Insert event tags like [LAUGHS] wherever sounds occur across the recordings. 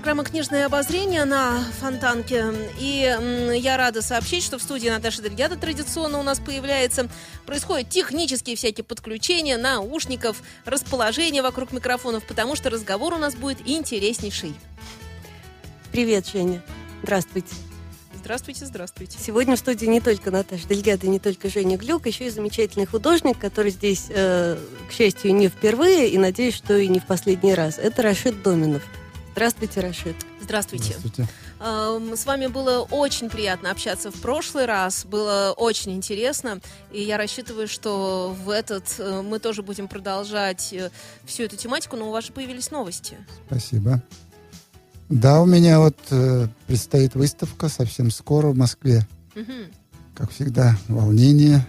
Программа «Книжное обозрение» на Фонтанке. И я рада сообщить, что в студии Наташа Дельгята традиционно у нас появляется. Происходят технические всякие подключения наушников, расположение вокруг микрофонов, потому что разговор у нас будет интереснейший. Привет, Женя. Здравствуйте. Здравствуйте, здравствуйте. Сегодня в студии не только Наташа Дельгада, не только Женя Глюк, еще и замечательный художник, который здесь, э, к счастью, не впервые, и надеюсь, что и не в последний раз. Это Рашид Доминов. Здравствуйте, Рашид. Здравствуйте. Эм, С вами было очень приятно общаться в прошлый раз, было очень интересно, и я рассчитываю, что в этот э, мы тоже будем продолжать э, всю эту тематику, но у вас же появились новости. Спасибо. Да, у меня вот э, предстоит выставка совсем скоро в Москве. Мгм. Как всегда, волнение,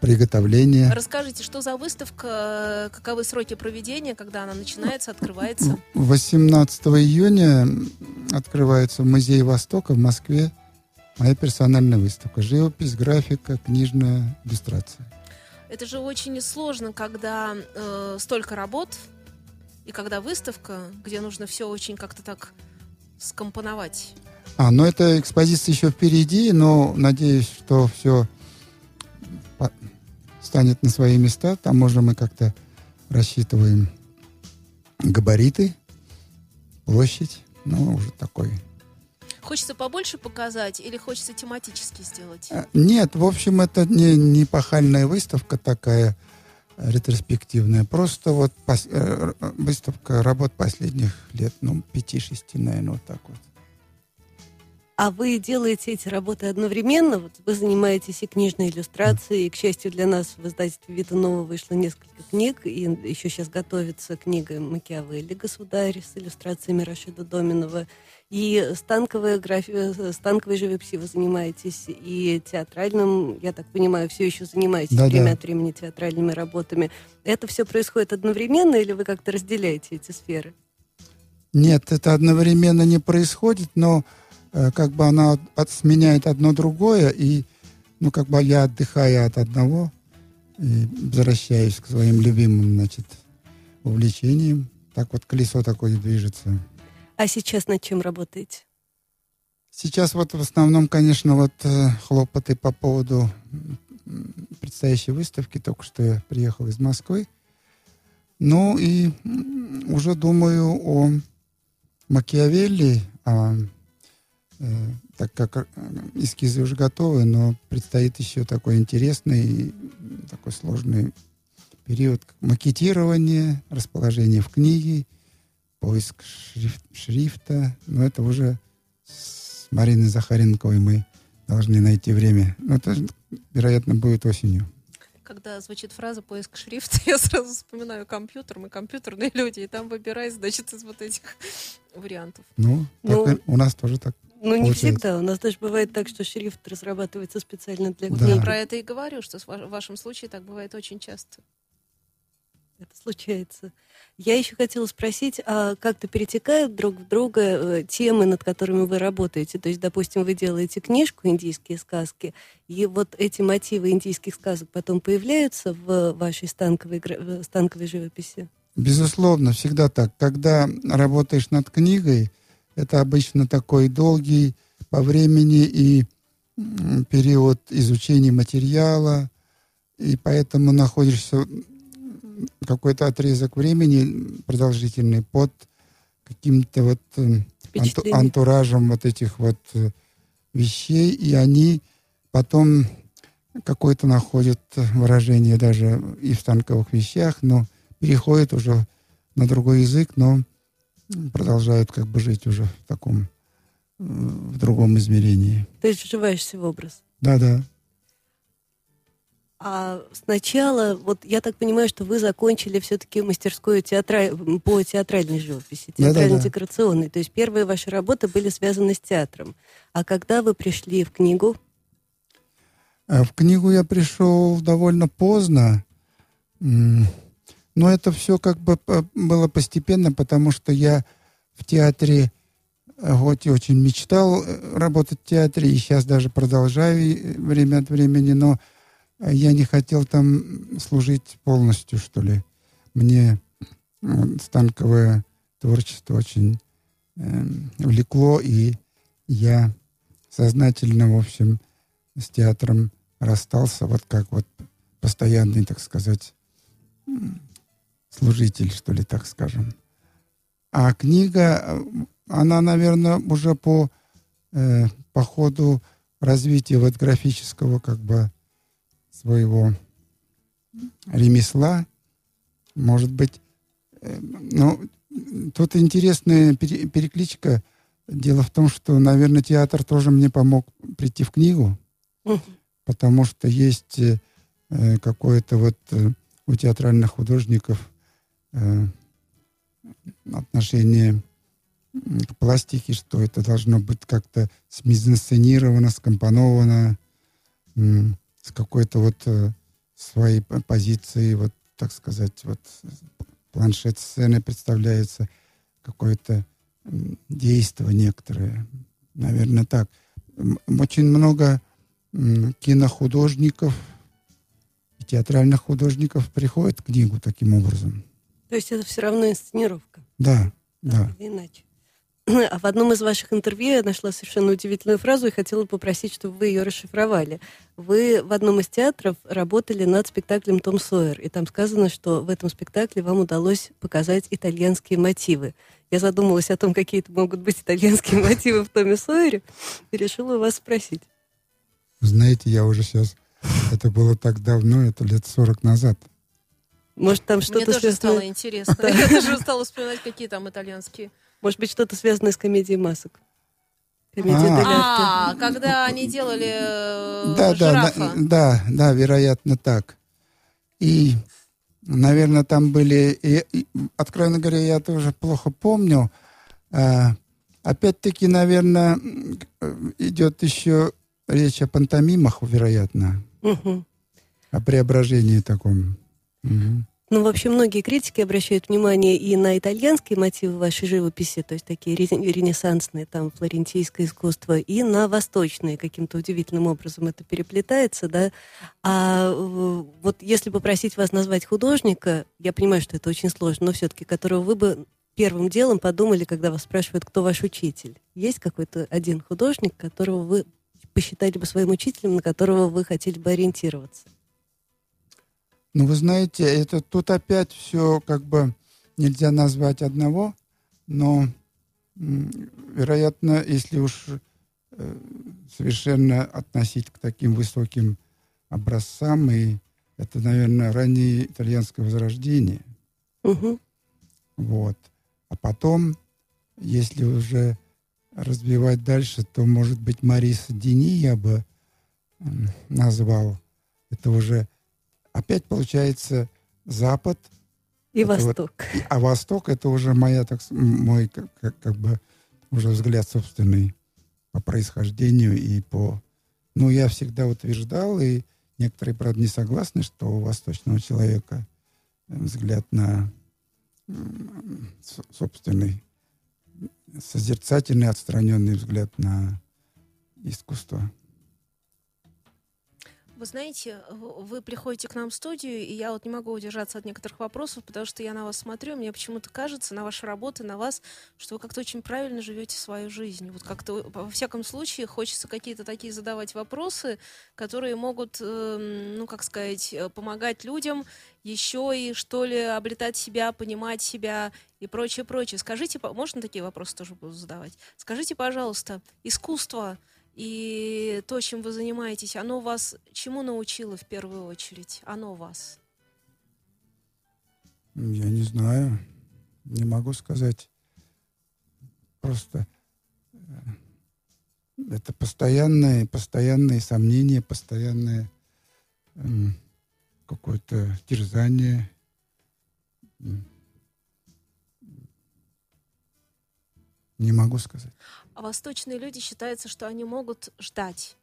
приготовление. Расскажите, что за выставка, э, каковы сроки проведения, когда она начинается, открывается? 18 июня открывается в Музее Востока в Москве моя персональная выставка. Живопись, графика, книжная иллюстрация. Это же очень сложно, когда э, столько работ, и когда выставка, где нужно все очень как-то так скомпоновать. А, ну эта экспозиция еще впереди, но надеюсь, что все станет на свои места. Там можно мы как-то рассчитываем габариты, площадь, ну, уже такой. Хочется побольше показать или хочется тематически сделать? А, Нет, в общем, это не, не пахальная выставка такая э, ретроспективная. Просто вот пос- э, э, выставка работ последних лет, ну, пяти-шести, наверное, вот так вот. А вы делаете эти работы одновременно? Вот вы занимаетесь и книжной иллюстрацией, и, к счастью для нас, в издательстве Вита Нова вышло несколько книг, и еще сейчас готовится книга Макиавелли «Государь» с иллюстрациями Рашида Доминова. И станковая графия, станковой живописью вы занимаетесь, и театральным, я так понимаю, все еще занимаетесь Да-да. время от времени театральными работами. Это все происходит одновременно, или вы как-то разделяете эти сферы? Нет, это одновременно не происходит, но э, как бы она от- сменяет одно другое, и, ну, как бы я отдыхаю от одного и возвращаюсь к своим любимым, значит, увлечениям. Так вот колесо такое движется. А сейчас над чем работаете? Сейчас вот в основном, конечно, вот э, хлопоты по поводу предстоящей выставки. Только что я приехал из Москвы. Ну и уже думаю о Макиавелли, э, так как э, эскизы уже готовы, но предстоит еще такой интересный, такой сложный период как макетирование, расположение в книге, поиск шриф- шрифта. Но это уже с Мариной Захаренковой мы должны найти время. Но это, вероятно, будет осенью. Когда звучит фраза «поиск шрифта», [LAUGHS] я сразу вспоминаю компьютер, мы компьютерные [LAUGHS] люди, и там выбирай, значит, из вот этих вариантов. Ну, Ну, у нас тоже так. Ну, не Получается. всегда. У нас даже бывает так, что шрифт разрабатывается специально для Да. Вот я про это и говорю, что в вашем случае так бывает очень часто. Это случается. Я еще хотела спросить, а как-то перетекают друг в друга э, темы, над которыми вы работаете? То есть, допустим, вы делаете книжку «Индийские сказки», и вот эти мотивы индийских сказок потом появляются в вашей станковой, э, станковой живописи? Безусловно, всегда так. Когда работаешь над книгой, это обычно такой долгий по времени и период изучения материала, и поэтому находишься какой-то отрезок времени продолжительный под каким-то вот э, анту- антуражем вот этих вот э, вещей, и они потом какое-то находят выражение даже и в станковых вещах, но переходят уже на другой язык, но продолжают как бы жить уже в таком, э, в другом измерении. То есть вживаешься в образ? Да-да. А сначала, вот я так понимаю, что вы закончили все-таки мастерскую театра... по театральной живописи, театрально-декорационной. То есть первые ваши работы были связаны с театром. А когда вы пришли в книгу, А В книгу я пришел довольно поздно. Но это все как бы было постепенно, потому что я в театре э, хоть и очень мечтал э, работать в театре, и сейчас даже продолжаю э, время от времени, но я не хотел там служить полностью, что ли. Мне станковое творчество очень э, влекло, и я сознательно, в общем, с театром расстался, вот как вот постоянный, так сказать, служитель, что ли, так скажем. А книга, она, наверное, уже по, э, по ходу развития вот графического как бы своего ремесла, может быть, э, ну, тут интересная пере- перекличка. Дело в том, что, наверное, театр тоже мне помог прийти в книгу, потому что есть э, какое-то вот э, у театральных художников отношение м, к пластике, что это должно быть как-то смизансценировано, скомпоновано, с какой-то вот э, своей позиции, вот, так сказать, вот планшет сцены представляется, какое-то действие некоторое. Наверное, так. Очень много кинохудожников и театральных художников приходят к книгу таким образом. То есть это все равно инсценировка. Да, да. Или иначе. А в одном из ваших интервью я нашла совершенно удивительную фразу и хотела попросить, чтобы вы ее расшифровали. Вы в одном из театров работали над спектаклем «Том Сойер», и там сказано, что в этом спектакле вам удалось показать итальянские мотивы. Я задумалась о том, какие это могут быть итальянские [LAUGHS] мотивы в «Томе Сойере», и решила вас спросить. Знаете, я уже сейчас... Это было так давно, это лет 40 назад. Может, там Мне что-то тоже связано... стало интересно. [LAUGHS] Я тоже стала вспоминать, какие там итальянские. Может быть, что-то связанное с комедией масок? Комедия А. А, когда они делали э, Да, да, да, да, вероятно, так. И, наверное, там были... и- и, откровенно говоря, я тоже плохо помню. А, опять-таки, наверное, э, идет еще речь о пантомимах, вероятно, о преображении таком. Ну, вообще, многие критики обращают внимание и на итальянские мотивы вашей живописи, то есть такие ре- ренессансные, там, флорентийское искусство, и на восточные, каким-то удивительным образом это переплетается, да. А вот если попросить вас назвать художника, я понимаю, что это очень сложно, но все-таки, которого вы бы первым делом подумали, когда вас спрашивают, кто ваш учитель. Есть какой-то один художник, которого вы посчитали бы своим учителем, на которого вы хотели бы ориентироваться? Ну, вы знаете, это тут опять все как бы нельзя назвать одного, но, вероятно, если уж э, совершенно относить к таким высоким образцам, и это, наверное, раннее итальянское возрождение. Мгм. Вот. А потом, если уже развивать дальше, то, может быть, Мариса Дени я бы назвал. Это уже опять получается Запад, И вот- Восток. и- а Восток это уже моя, так, мой как, как- как бы уже взгляд собственный по происхождению и по... Ну, я всегда утверждал, и некоторые, правда, не согласны, что у восточного человека э, взгляд на собственный созерцательный, отстраненный взгляд на искусство. Вы знаете, вы приходите к нам в студию, и я вот не могу удержаться от некоторых вопросов, потому что я на вас смотрю, мне почему-то кажется, на ваши работы, на вас, что вы как-то очень правильно живете свою жизнь. Вот как-то, во всяком случае, хочется какие-то такие задавать вопросы, которые могут, эм, ну, как сказать, э, помогать людям еще и, что ли, облетать себя, понимать себя и прочее, прочее. Скажите, можно такие вопросы тоже буду задавать? Скажите, пожалуйста, искусство и то, чем вы занимаетесь, оно вас чему научило в первую очередь? Оно вас? Я не знаю, не могу сказать. Просто э, это постоянные, постоянные сомнения, постоянное м, какое-то терзание. Не могу сказать. А восточные люди считается, что они могут ждать.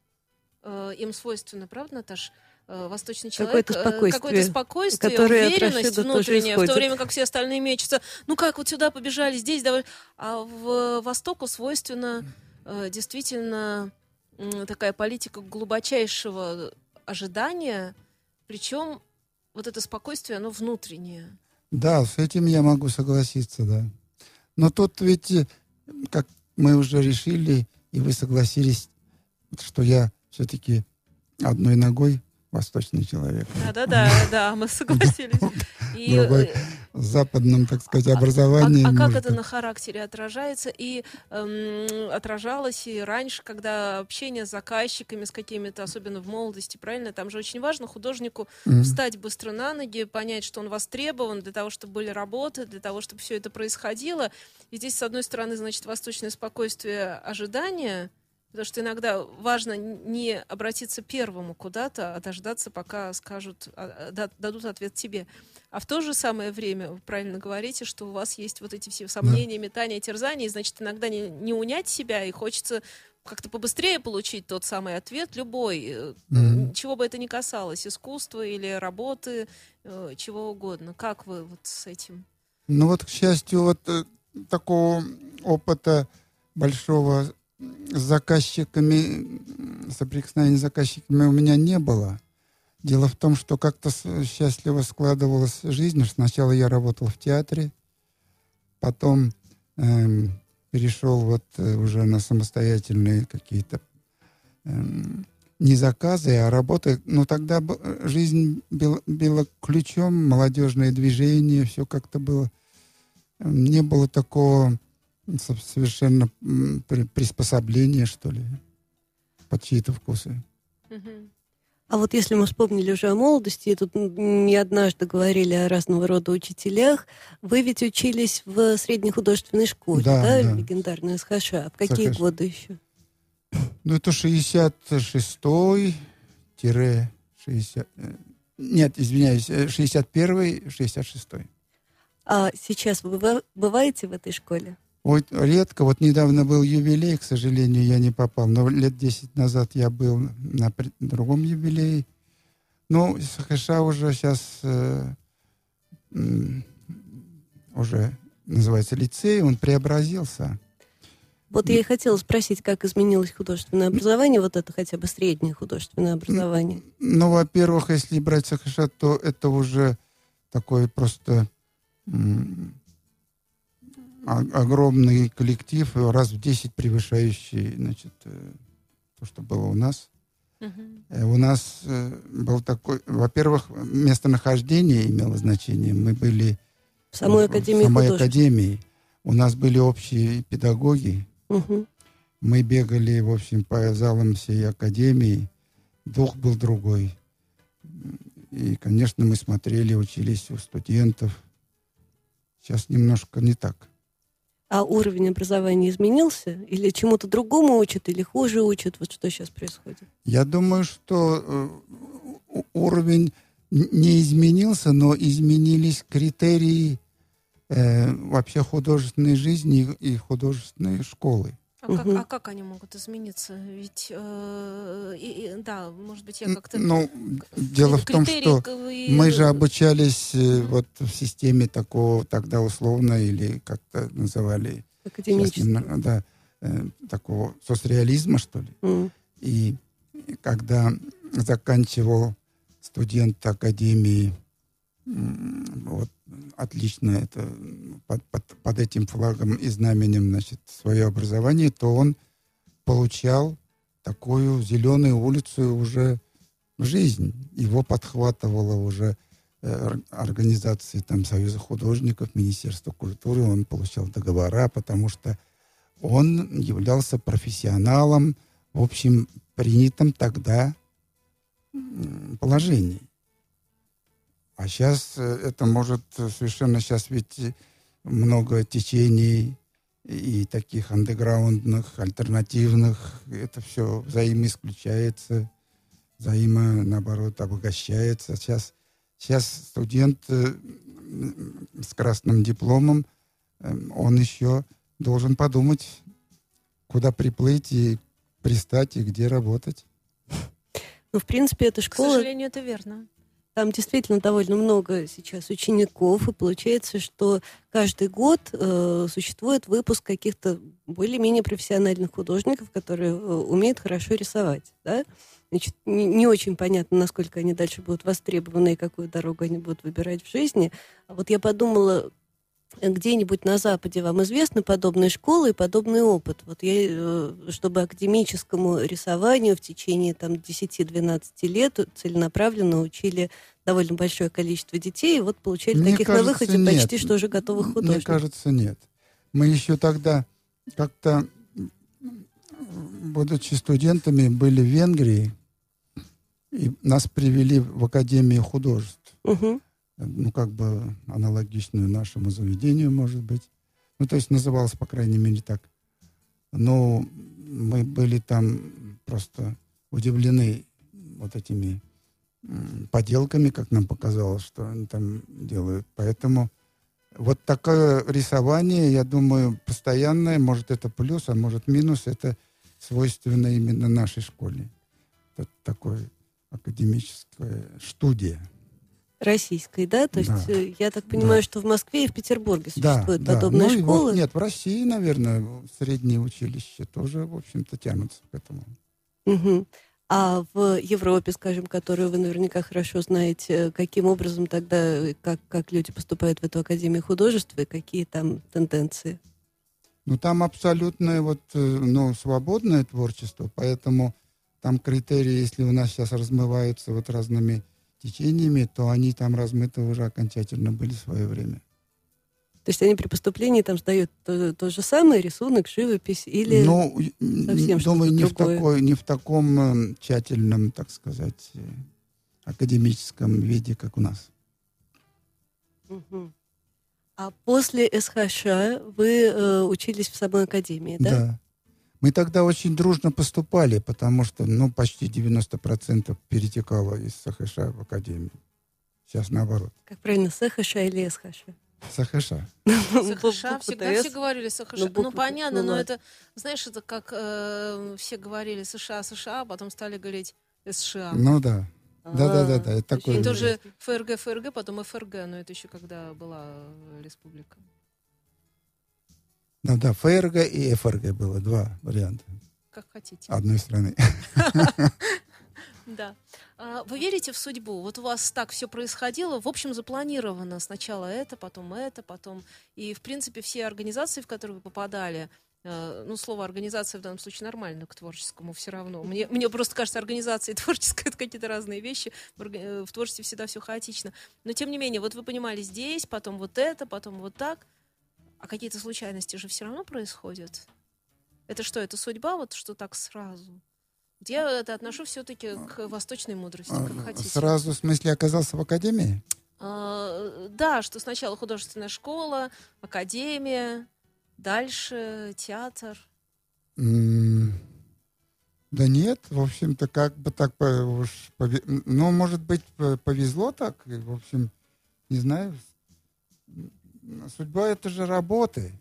Э, Им свойственно, правда, Наташ? э, восточный человек, Какое-то э, спокойствие, какое-то спокойствие, которое от уверенность внутренняя, в то время как все остальные мечутся. Ну как, вот сюда побежали, здесь давай. А в Востоку свойственно действительно такая политика глубочайшего ожидания, причем вот это спокойствие, оно внутреннее. Да, с этим я могу согласиться, да. Но тут ведь, как мы уже решили, и вы согласились, что я все-таки одной ногой восточный человек. Да-да-да, да, мы согласились. [LAUGHS] И, Западным, так сказать, А- а- образованием. А, как может это быть. на характере отражается? И эм, отражалось и раньше, когда общение с заказчиками, с какими-то, особенно в молодости, правильно? Там же очень важно художнику Мгм. встать быстро на ноги, понять, что он востребован для того, чтобы были работы, для того, чтобы все это происходило. И здесь, с одной стороны, значит, восточное спокойствие ожидания, потому что иногда важно не обратиться первому куда-то, а дождаться, пока скажут, а, а, да- дадут ответ тебе. А в то же самое время, вы правильно говорите, что у вас есть вот эти все сомнения, метания, терзания, и, значит, иногда не, не унять себя, и хочется как-то побыстрее получить тот самый ответ, любой, Мгм. чего бы это ни касалось, искусства или работы, э, чего угодно. Как вы вот с этим? Ну вот, к счастью, вот э, такого опыта большого с заказчиками, м, соприкосновения с заказчиками у меня не было. Дело в том, что как-то счастливо складывалась жизнь. Сначала я работал в театре, потом эм, перешел вот э, уже на самостоятельные какие-то эм, не заказы, а работы. Но тогда жизнь била, била ключом, молодежное движение, все как-то было. Эм, Не было такого совершенно м, при- приспособления, что ли, под чьи-то вкусы. А вот если мы вспомнили уже о молодости, и тут не однажды говорили о разного рода учителях, вы ведь учились в средней художественной школе, Да, да, да. легендарная СХШ. А в какие СХШ. годы еще? Ну, это 66-60... э, Нет, извиняюсь, э, 61-й, 66-й. А сейчас вы быва- бываете в этой школе? Ой, редко. Вот недавно был юбилей, к сожалению, я не попал. Но лет 10 назад я был на другом юбилее. Ну, СХШ уже сейчас э, уже называется лицей, он преобразился. Вот я и хотела спросить, как изменилось художественное образование, вот это хотя бы среднее художественное образование. Ну, во-первых, если брать СХШ, то это уже такой просто огромный коллектив, раз в 10 превышающий, значит, э, то, что было у нас. Э, У нас э, был такой, во-первых, местонахождение имело значение. Мы были В самой в Академии самой художеств. академии. У нас были общие педагоги. Мгм. Мы бегали, в общем, по залам всей академии. Дух был другой. И, конечно, мы смотрели, учились у студентов. Сейчас немножко не так. А уровень образования изменился? Или чему-то другому учат, или хуже учат? Вот что сейчас происходит? Я думаю, что э, уровень не изменился, но изменились критерии э, вообще художественной жизни и художественной школы. А, как, а как они могут измениться? Ведь, э, и- и- да, может быть, я как-то... Ну, дело в том, что и- мы же обучались э, вот в системе такого тогда условно или как-то называли немного, да, э, такого соцреализма, что ли. М. И когда заканчивал студент академии, вот отлично это под, под- под этим флагом и знаменем, значит, свое образование, то он получал такую зеленую улицу уже жизнь. Его подхватывала уже э, ор- организации там Союза художников, Министерства культуры, он получал договора, потому что он являлся профессионалом, в общем, принятом тогда положении. А сейчас это может э, совершенно сейчас ведь э, много течений и таких андеграундных, альтернативных. Это все взаимоисключается, взаимо, наоборот, обогащается. Сейчас, сейчас студент э, с красным дипломом, э, он еще должен подумать, куда приплыть и пристать и где работать. Но, в принципе, эта К школа, сожалению, это верно. Там действительно довольно много сейчас учеников, и получается, что каждый год э, существует выпуск каких-то более-менее профессиональных художников, которые э, умеют хорошо рисовать, да? Значит, не, не очень понятно, насколько они дальше будут востребованы и какую дорогу они будут выбирать в жизни. А вот я подумала, где-нибудь на Западе вам известны подобные школы и подобный опыт? Вот я, э, чтобы академическому рисованию в течение там 10-12 лет целенаправленно учили довольно большое количество детей, и вот получали Мне таких на кажется, выходе нет. почти что уже готовых Мне художников. кажется, нет. Мы еще тогда как-то, будучи студентами, были в Венгрии, и нас привели в Академию художеств. Мгм. Ну, как бы аналогичную нашему заведению, может быть. Ну, то есть называлось, по крайней мере, так. Но мы были там просто удивлены вот этими поделками, как нам показалось, что они там делают. Поэтому вот такое рисование, я думаю, постоянное, может, это плюс, а может, минус, это свойственно именно нашей школе. Это такое академическая студия. Российской, да? То есть Да. э, я так понимаю, Да. что в Москве и в Петербурге Да, существуют да. подобные Ну и школы. вот- нет, в России, наверное, средние училища тоже, в общем-то, тянутся к этому. Мгм. А в Европе, скажем, которую вы наверняка хорошо знаете, каким образом тогда, э, как, как люди поступают в эту Академию художества и какие там тенденции? Ну, там абсолютно вот, э, ну, свободное творчество, поэтому там критерии, если у нас сейчас размываются вот разными течениями, то они там размыты уже окончательно были в свое время. То есть они при поступлении там сдают то, то же самое, рисунок, живопись или... ну, совсем думаю, не в, такой, не в таком э, тщательном, так сказать, э, академическом виде, как у нас. Мгм. А после СХШ вы э, учились в самой Академии, да? Да. Мы тогда очень дружно поступали, потому что, ну, почти 90% перетекало из СХШ в академию. Сейчас наоборот. Как правильно, СХШ или СХШ? СХШ. СХШ, всегда ТС. все говорили СХШ. Ну, Ну, понятно, ну, но это, знаешь, это как э, все говорили США, США, а потом стали говорить США. Ну да. Да-да-да-да, это А, такое И тоже ФРГ, ФРГ, потом ФРГ, но это еще когда была э, республика. Ну да, ФРГ и ФРГ было два варианта Как хотите. одной страны. Да. А Вы верите в судьбу? Вот у вас так все происходило, в общем, запланировано. Сначала это, потом это, потом... И, в принципе, все организации, в которые вы попадали, э, ну, слово организация в данном случае нормально к творческому все равно. Мне, мне просто кажется, организация и [LAUGHS] творческая — это какие-то разные вещи. В, э, в творчестве всегда все хаотично. Но, тем не менее, вот вы понимали здесь, потом вот это, потом вот так. А какие-то случайности же все равно происходят. Это что, это судьба, вот что так сразу? Я это отношу все-таки к восточной мудрости, как хотите. Сразу, в смысле, оказался в академии? А, да, что сначала художественная школа, академия, дальше театр. Да нет, в общем-то, как бы так уж пове- Ну, может быть, повезло так. В общем, не знаю. Судьба — это же работы,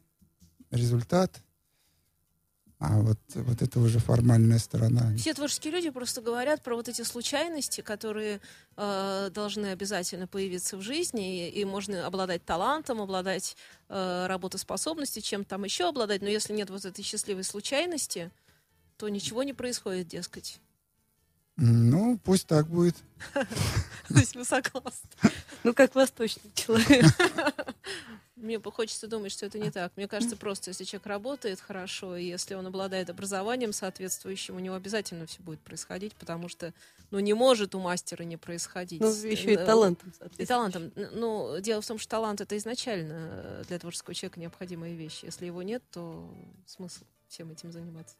результат. А вот, вот это уже формальная сторона. Все творческие люди просто говорят про вот эти случайности, которые э, должны обязательно появиться в жизни, и, и можно обладать талантом, обладать э, работоспособностью, чем там еще обладать, но если нет вот этой счастливой случайности, то ничего не происходит, дескать. Ну, пусть так будет. [LAUGHS] То есть вы согласны? Ну, как восточный человек. [LAUGHS] Мне бы хочется думать, что это не так. Мне кажется, просто если человек работает хорошо, и если он обладает образованием соответствующим, у него обязательно все будет происходить, потому что, ну, не может у мастера не происходить. Ну, еще и Э, талантом, И талантом. Ну, дело в том, что талант это изначально э, для творческого человека необходимая вещь. Если его нет, то смысл всем этим заниматься.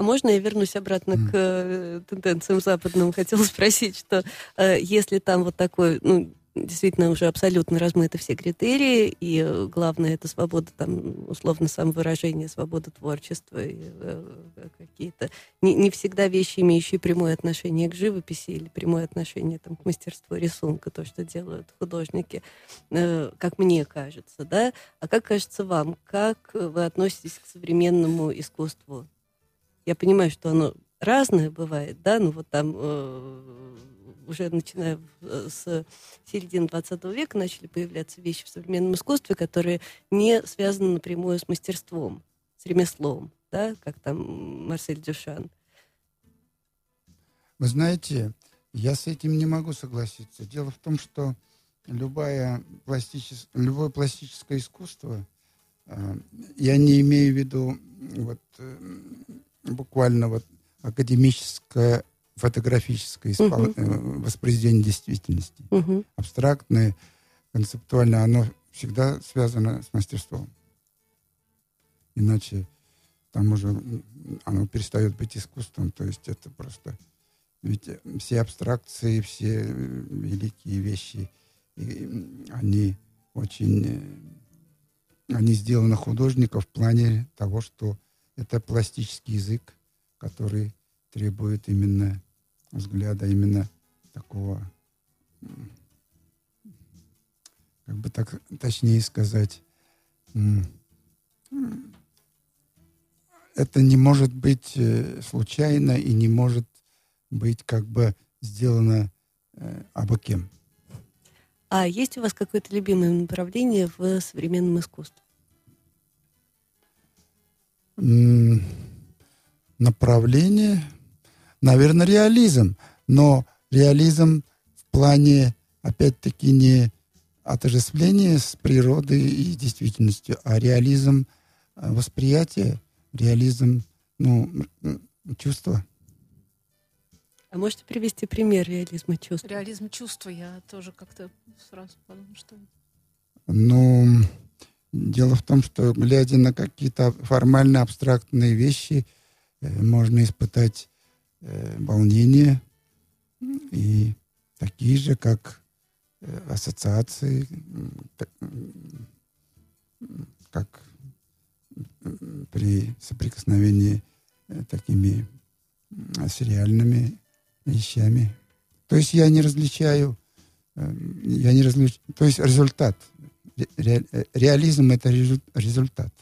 А можно я вернусь обратно Мгм. к э, тенденциям западным? Хотела спросить, что э, если там вот такой, ну, действительно уже абсолютно размыты все критерии, и э, главное это свобода, там, условно, самовыражения, свобода творчества, и, э, какие-то не, не всегда вещи, имеющие прямое отношение к живописи или прямое отношение там, к мастерству рисунка, то, что делают художники, э, как мне кажется, да? А как кажется вам, как вы относитесь к современному искусству? Я понимаю, что оно разное бывает, да, ну вот там э, уже начиная э, с середины 20 века начали появляться вещи в современном искусстве, которые не связаны напрямую с мастерством, с ремеслом, да, как там Марсель Дюшан. Вы знаете, я с этим не могу согласиться. Дело в том, что любое, пластичес... любое пластическое искусство, э, я не имею в виду вот, э, буквально вот академическое фотографическое испол... uh-huh. воспроизведение действительности. Uh-huh. Абстрактное, концептуальное, оно всегда связано с мастерством. Иначе там уже оно перестает быть искусством. То есть это просто... Ведь все абстракции, все великие вещи, они очень... Они сделаны художником в плане того, что это пластический язык, который требует именно взгляда, именно такого, как бы так точнее сказать, это не может быть э, случайно и не может быть как бы сделано э, абы кем. А есть у вас какое-то любимое направление в современном искусстве? Направление, наверное, реализм. Но реализм в плане, опять-таки, не отождествления с природой и действительностью, а реализм э, восприятия, реализм ну, чувства. А можете привести пример реализма чувства? Реализм чувства я тоже как-то сразу подумала, что... Ну, дело в том, что глядя на какие-то формально абстрактные вещи, э, можно испытать э, волнение и такие же, как э, ассоциации, как при соприкосновении э, такими сериальными вещами. То есть я не различаю, э, я не различаю, то есть результат. Ре, реализм это результат.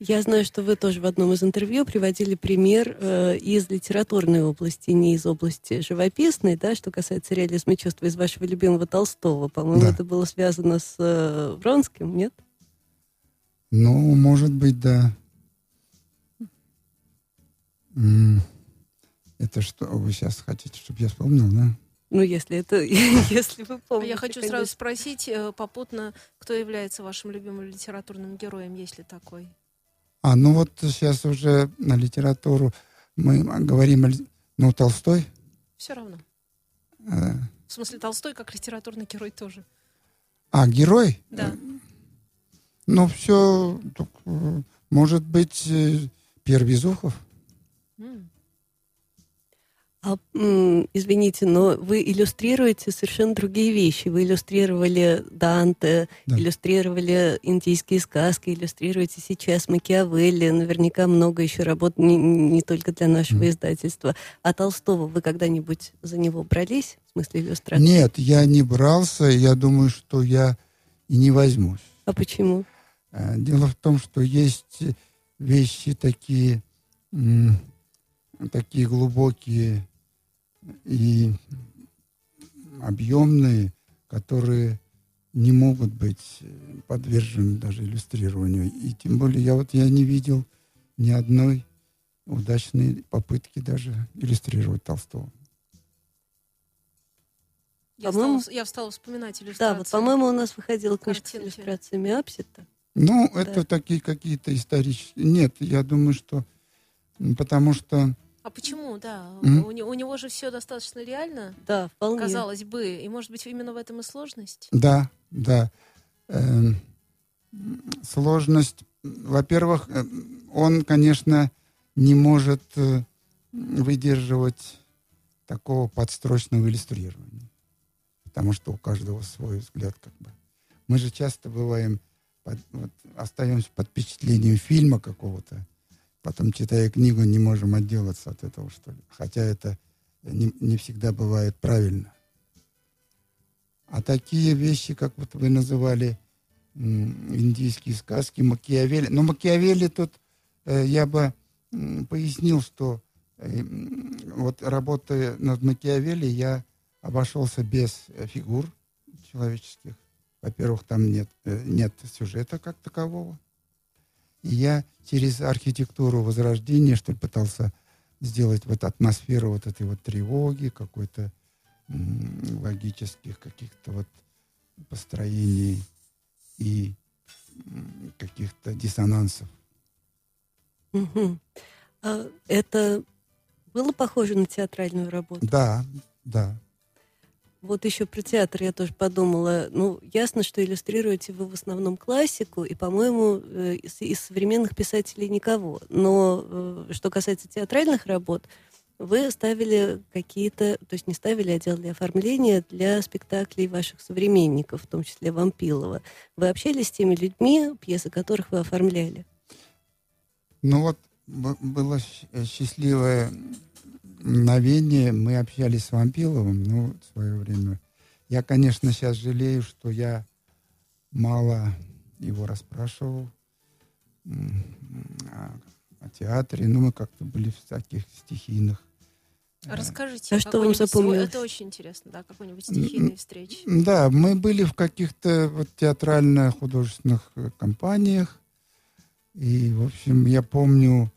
Я знаю, что вы тоже в одном из интервью приводили пример э, из литературной области, не из области живописной, да, что касается реализма чувства из вашего любимого Толстого. По-моему, да. это было связано с э, Вронским, нет? Ну, может быть, да. Это что, вы сейчас хотите, чтобы я вспомнил, да? Ну, если это, [LAUGHS] если вы помните. Я хочу конечно. сразу спросить э, попутно, кто является вашим любимым литературным героем, есть ли такой? А, ну вот сейчас уже на литературу мы говорим, ну, Толстой. Все равно. А... В смысле, Толстой как литературный герой тоже. А, герой? Да. Ну, все, может быть, э, Пьер Безухов. Mm. А, извините, но вы иллюстрируете совершенно другие вещи. Вы иллюстрировали Данте, да. иллюстрировали индийские сказки, иллюстрируете сейчас Макиавелли. Наверняка много еще работ не, не только для нашего mm. издательства. А Толстого вы когда-нибудь за него брались, в смысле иллюстрации? Нет, я не брался. Я думаю, что я и не возьмусь. А почему? А, дело в том, что есть вещи такие, такие глубокие, и объемные, которые не могут быть подвержены даже иллюстрированию. И тем более я вот я не видел ни одной удачной попытки даже иллюстрировать Толстого. Я, стала, я стала вспоминать иллюстрации. Да, вот, по-моему, у нас выходила книжка Картинки. с иллюстрациями Апсита. Ну, да. это такие какие-то исторические... Нет, я думаю, что... Потому что а почему, да? Mm-hmm. У, у него же все достаточно реально. Да, вполне. Казалось бы. И, может быть, именно в этом и сложность? Да, да. Эм, сложность, во-первых, э, он, конечно, не может э, выдерживать такого подстрочного иллюстрирования. Потому что у каждого свой взгляд как бы. Мы же часто бываем, под, вот, остаемся под впечатлением фильма какого-то, потом, читая книгу, не можем отделаться от этого, что ли. Хотя это не, не всегда бывает правильно. А такие вещи, как вот вы называли индийские сказки, Макиавелли. Но Макиавелли тут э, я бы пояснил, что м, вот работая над Макиавелли, я обошелся без э, фигур человеческих. Во-первых, там нет, э, нет сюжета как такового. И я через архитектуру Возрождения, что ли, пытался сделать вот атмосферу вот этой вот тревоги, какой-то логических каких-то вот построений и каких-то диссонансов. Мгм. А это было похоже на театральную работу? Да, да. Вот еще про театр я тоже подумала. Ну, ясно, что иллюстрируете вы в основном классику, и, по-моему, э, из, из современных писателей никого. Но э, что касается театральных работ, вы ставили какие-то, то есть не ставили, а делали оформление для спектаклей ваших современников, в том числе Вампилова. Вы общались с теми людьми, пьесы которых вы оформляли? Ну вот было э, счастливое мгновение. Мы общались с Вампиловым, ну, в свое время. Я, конечно, сейчас жалею, что я мало его расспрашивал о, о театре. Ну, мы как-то были в таких стихийных. А Расскажите, А что вам запомнилось? Это очень интересно, да, какой-нибудь стихийной встречи. Да, мы были в каких-то вот театрально-художественных э, компаниях. И, в общем, я помню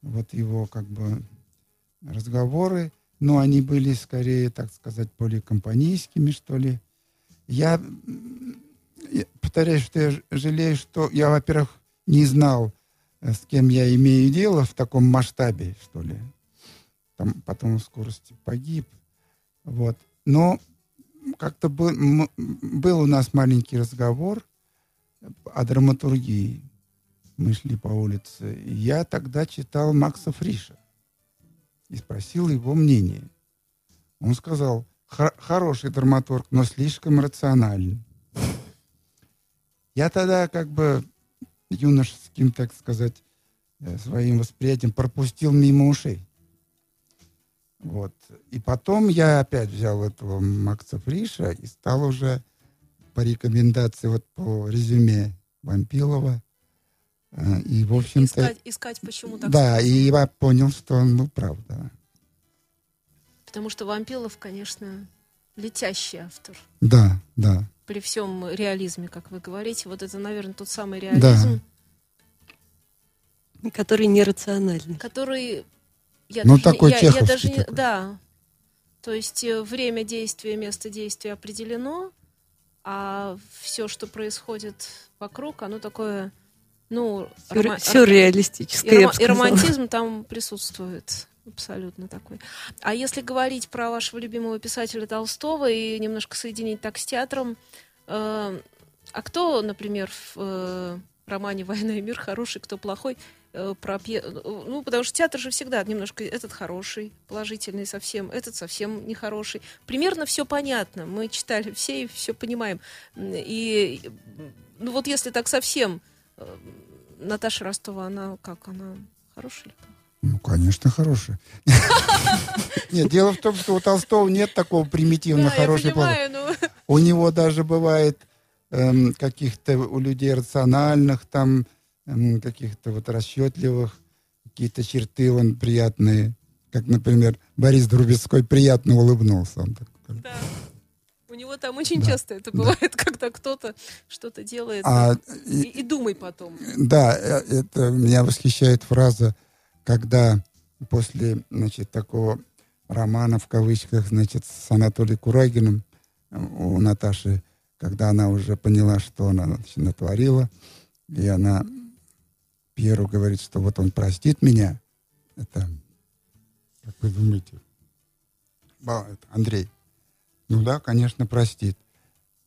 вот его как бы разговоры, но они были скорее, так сказать, более компанейскими, что ли. Я, я повторяю, что я жалею, что я, во-первых, не знал, э, с кем я имею дело в таком масштабе, что ли. Там потом в скорости погиб. Вот. Но как-то был, был у нас маленький разговор о драматургии. Мы шли по улице. Я тогда читал Макса Фриша и спросил его мнение. Он сказал, «Хо- хороший драматург, но слишком рациональный. Я тогда как бы юношеским, так сказать, э, своим восприятием пропустил мимо ушей. Вот. И потом я опять взял этого Макса Фриша и стал уже по рекомендации, вот по резюме Вампилова. Э, И, в общем-то, Искать, искать почему так да, сказано. и я понял, что он был прав, да. Потому что Вампилов, конечно, летящий автор. Да, да. При всем реализме, как вы говорите. Вот это, наверное, тот самый реализм, Который нерациональный. который... Я Ну, даже не- такой я, я даже не- такой. Да. То есть э, время действия, место действия определено, а все, что происходит вокруг, оно такое, ну, Сюр- рома- Сюрреалистическое, И, бы и романтизм там присутствует. Абсолютно такой. А если говорить про вашего любимого писателя Толстого и немножко соединить так с театром, э, а кто, например, в э, романе «Война и мир» хороший, кто плохой? э, про пье- Ну, потому что театр же всегда немножко этот хороший, положительный совсем, этот совсем нехороший. Примерно все понятно. Мы читали все и все понимаем. И, ну, вот если так совсем, Наташа Ростова, она как, она хорошая или? Ну, конечно, хороший. [LAUGHS] Нет, дело в том, что у Толстого нет такого примитивно хорошего. ну, У него даже бывает эм, каких-то у людей рациональных, там эм, каких-то вот расчетливых, какие-то черты он приятные. Как, например, Борис Друбецкой приятно улыбнулся. Он такой. да. У него там очень Да, часто это да. бывает, [LAUGHS] когда кто-то что-то делает. А, и, и- думай потом. Да, э, это меня восхищает фраза, когда после, значит, такого романа в кавычках, значит, с Анатолием Курагиным э, у Наташи, когда она уже поняла, что она значит, натворила, и она Пьеру говорит, что вот он простит меня. Это, как вы думаете, Андрей? Ну да, конечно, простит.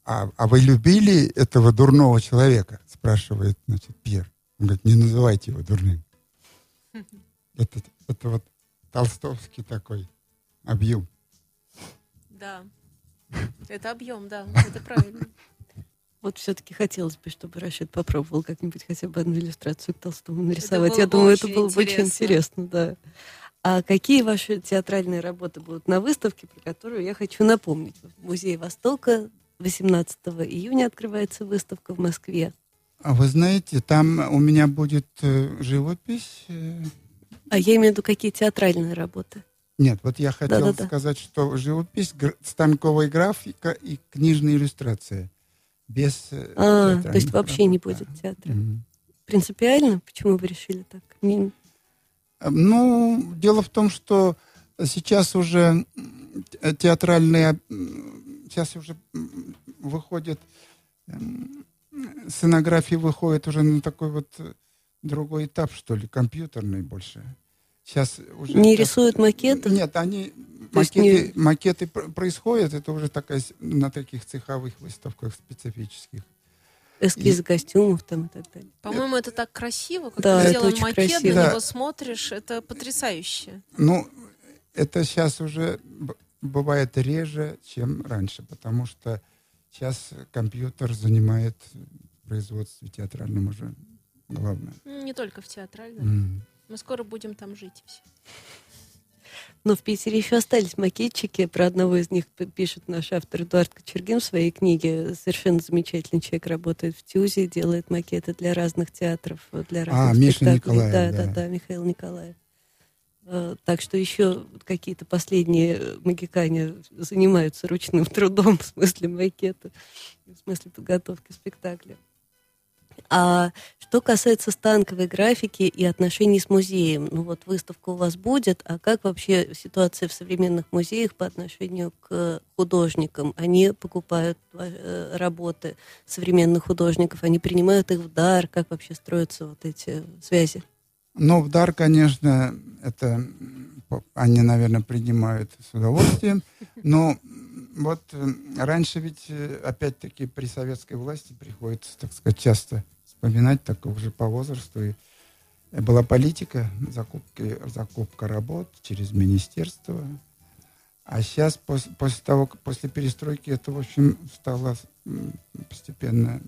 А, а вы любили этого дурного человека? Спрашивает, значит, Пьер. Он говорит, не называйте его дурным. [LAUGHS] Это, это вот толстовский такой объем. Да. Это объем, да, это правильно. [LAUGHS] Вот все-таки хотелось бы, чтобы Рашид попробовал как-нибудь хотя бы одну иллюстрацию к Толстому нарисовать. Я думаю, это было бы очень интересно, да. А какие ваши театральные работы будут на выставке, про которую я хочу напомнить? В Музее Востока 18 июня открывается выставка в Москве. А вы знаете, там у меня будет э, живопись, э, А я имею в виду какие театральные работы. Нет, вот я хотел Да-да-да. сказать, что живопись, станковая графика и книжная иллюстрация. Без э, А, то есть вообще не работ, будет да. театра. Мгм. Принципиально? Почему вы решили так? Не- Ну, дело в том, что сейчас уже театральные, сейчас уже выходит, м, сценография выходит уже на такой вот э, другой этап, что ли, компьютерный больше. Сейчас уже... Не сейчас- рисуют макеты? Нет, они, То макеты, макеты пр- происходят, это уже такая, на таких цеховых выставках специфических. Эскизы костюмов там и так далее. По-моему, это так красиво, когда Да, ты очень макет, красиво. на Да. него смотришь, это потрясающе. Ну, это сейчас уже бывает реже, чем раньше, потому что сейчас компьютер занимает в производстве театральном уже главное. Ну, Не только в театральном. М. Мы скоро будем там жить все. Но в Питере еще остались макетчики. Про одного из них пишет наш автор Эдуард Кочергин в своей книге. Совершенно замечательный человек, работает в ТЮЗе, делает макеты для разных театров, для разных А, Миша спектаклей. Николаев, да, да. да, да, Михаил Николаев. Э, Так что еще какие-то последние э, магикане занимаются ручным [LAUGHS] трудом в смысле макета, в смысле подготовки спектакля. А что касается станковой графики и отношений с музеем, ну вот выставка у вас будет, а как вообще ситуация в современных музеях по отношению к художникам? Они покупают э, работы современных художников, они принимают их в дар, как вообще строятся вот эти связи? Ну, в дар, конечно, это они, наверное, принимают с удовольствием. Но вот э, раньше ведь, э, опять-таки, при советской власти приходится, так сказать, часто вспоминать, так уже по возрасту. И была политика закупки, закупка работ через министерство. А сейчас, пос- после того, после перестройки, это, в общем, стало постепенно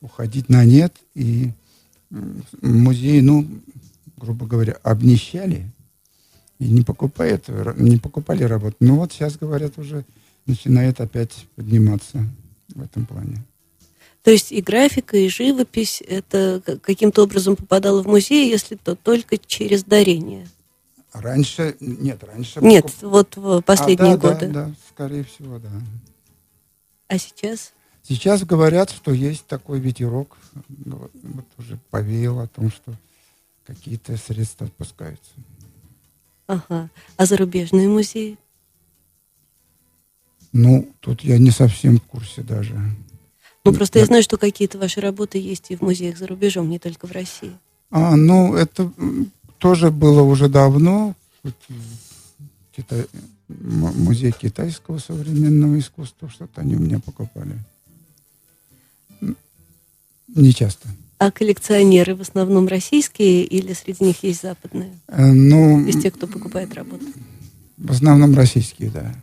уходить на нет. И м, музеи, ну, грубо говоря, обнищали и не покупают, не покупали работу. Ну вот сейчас, говорят, уже начинает опять подниматься в этом плане. То есть и графика, и живопись, это каким-то образом попадало в музей, если то только через дарение. Раньше, нет, раньше... Нет, покуп- вот в последние А, да, годы. Да, да, скорее всего, да. А сейчас? Сейчас говорят, что есть такой ветерок, вот, вот уже повеял о том, что какие-то средства отпускаются. Ага. А зарубежные музеи? Ну, тут я не совсем в курсе даже. Ну, просто я Да. знаю, что какие-то ваши работы есть и в музеях за рубежом, не только в России. А, ну, это тоже было уже давно. Китай- музей китайского современного искусства, что-то они у меня покупали. Не часто. А коллекционеры в основном российские или среди них есть западные? Э, Ну, Из тех, кто покупает работы? в основном российские, да.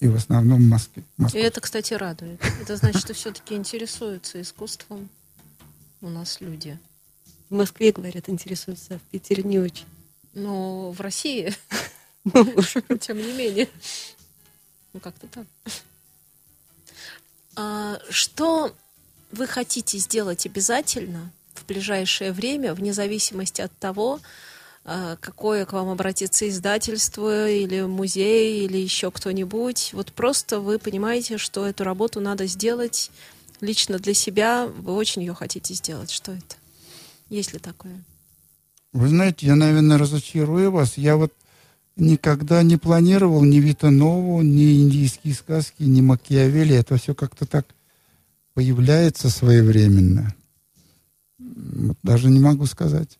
И в основном в Москве. И это, кстати, радует. Это значит, что все-таки интересуются искусством у нас люди. В Москве, говорят, интересуются, а в Питере не очень. Но в России, [LAUGHS] тем не менее. Ну, как-то так. А, Что вы хотите сделать обязательно в ближайшее время, вне зависимости от того, какое к вам обратится издательство или музей или еще кто-нибудь. Вот просто вы понимаете, что эту работу надо сделать лично для себя. Вы очень ее хотите сделать. Что это? Есть ли такое? Вы знаете, я, наверное, разочарую вас. Я вот никогда не планировал ни Вита Нову, ни индийские сказки, ни Макиавелли. Это все как-то так появляется своевременно. Даже не могу сказать.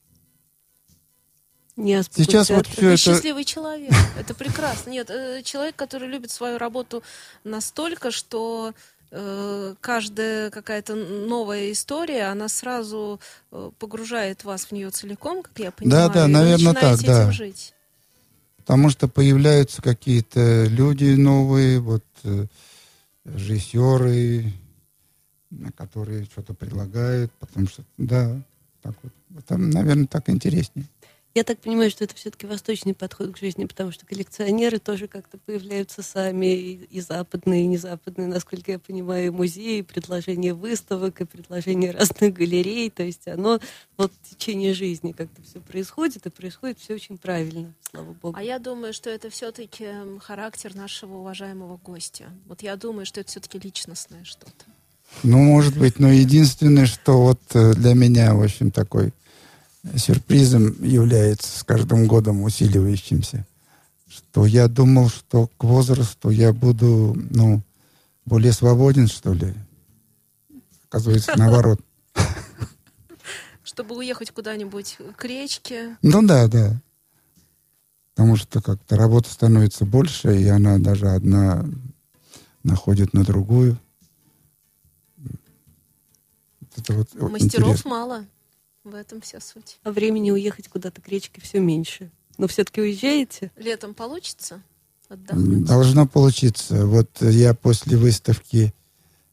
Не азбуку Сейчас вот все это... счастливый человек. [LAUGHS] Это прекрасно. Нет, э, человек, который любит свою работу настолько, что э, каждая какая-то новая история, она сразу э, погружает вас в нее целиком, как я понимаю. Да-да, и вы наверное, так, да. этим жить. Потому что появляются какие-то люди новые, вот режиссеры, которые что-то предлагают, потому что, да, так вот, это, наверное, так интереснее. Я так понимаю, что это все-таки восточный подход к жизни, потому что коллекционеры тоже как-то появляются сами, и, и западные, и незападные, насколько я понимаю, и музеи, и предложения выставок, и предложения разных галерей. То есть оно вот в течение жизни как-то все происходит, и происходит все очень правильно, слава богу. А я думаю, что это все-таки характер нашего уважаемого гостя. Вот я думаю, что это все-таки личностное что-то. Ну, может быть, но единственное, что вот э, для меня, в общем, такой сюрпризом является с каждым годом усиливающимся, что я думал, что к возрасту я буду, ну, более свободен, что ли. Оказывается, [LAUGHS] наоборот. Чтобы уехать куда-нибудь к речке. Ну да, да. Потому что как-то работа становится больше, и она даже одна находит на другую. Это вот Мастеров интересно. мало. В этом вся суть. А времени уехать куда-то к речке все меньше. Но все-таки уезжаете? Летом получится отдохнуть? Должно получиться. Вот я после выставки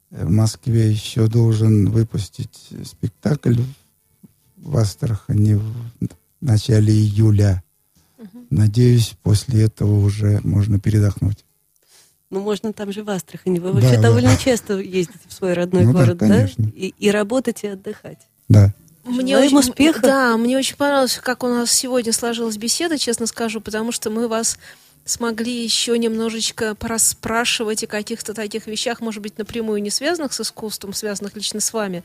в Москве еще должен выпустить спектакль в Астрахани в начале июля. Угу. Надеюсь, после этого уже можно передохнуть. Ну, можно там же в Астрахани. Вы вообще да, довольно да. часто ездите в свой родной ну, город, да? Конечно. И, и работать, и отдыхать. Да. Мне очень, успеха. Да, мне очень понравилось, как у нас сегодня сложилась беседа, честно скажу, потому что мы вас смогли еще немножечко пораспрашивать о каких-то таких вещах, может быть, напрямую не связанных с искусством, связанных лично с вами.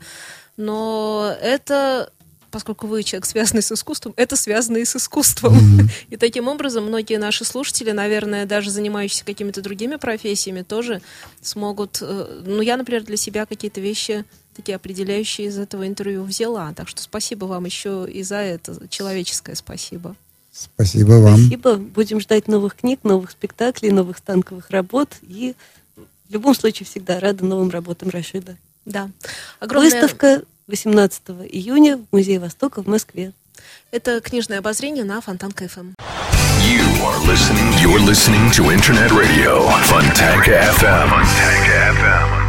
Но это поскольку вы человек, связанный с искусством, это связано и с искусством. Mm-hmm. [LAUGHS] И таким образом многие наши слушатели, наверное, даже занимающиеся какими-то другими профессиями, тоже смогут... Э, ну, я, например, для себя какие-то вещи такие определяющие из этого интервью взяла. Так что спасибо вам еще и за это, человеческое спасибо. Спасибо вам. Спасибо. Будем ждать новых книг, новых спектаклей, новых танковых работ. И в любом случае всегда рада новым работам Рашида. Да. Огромное... Выставка 18 июня в Музее Востока в Москве. Это книжное обозрение на Фонтанка FM. You are listening, you're listening to Internet Radio, Fontanka FM. Fontanka FM.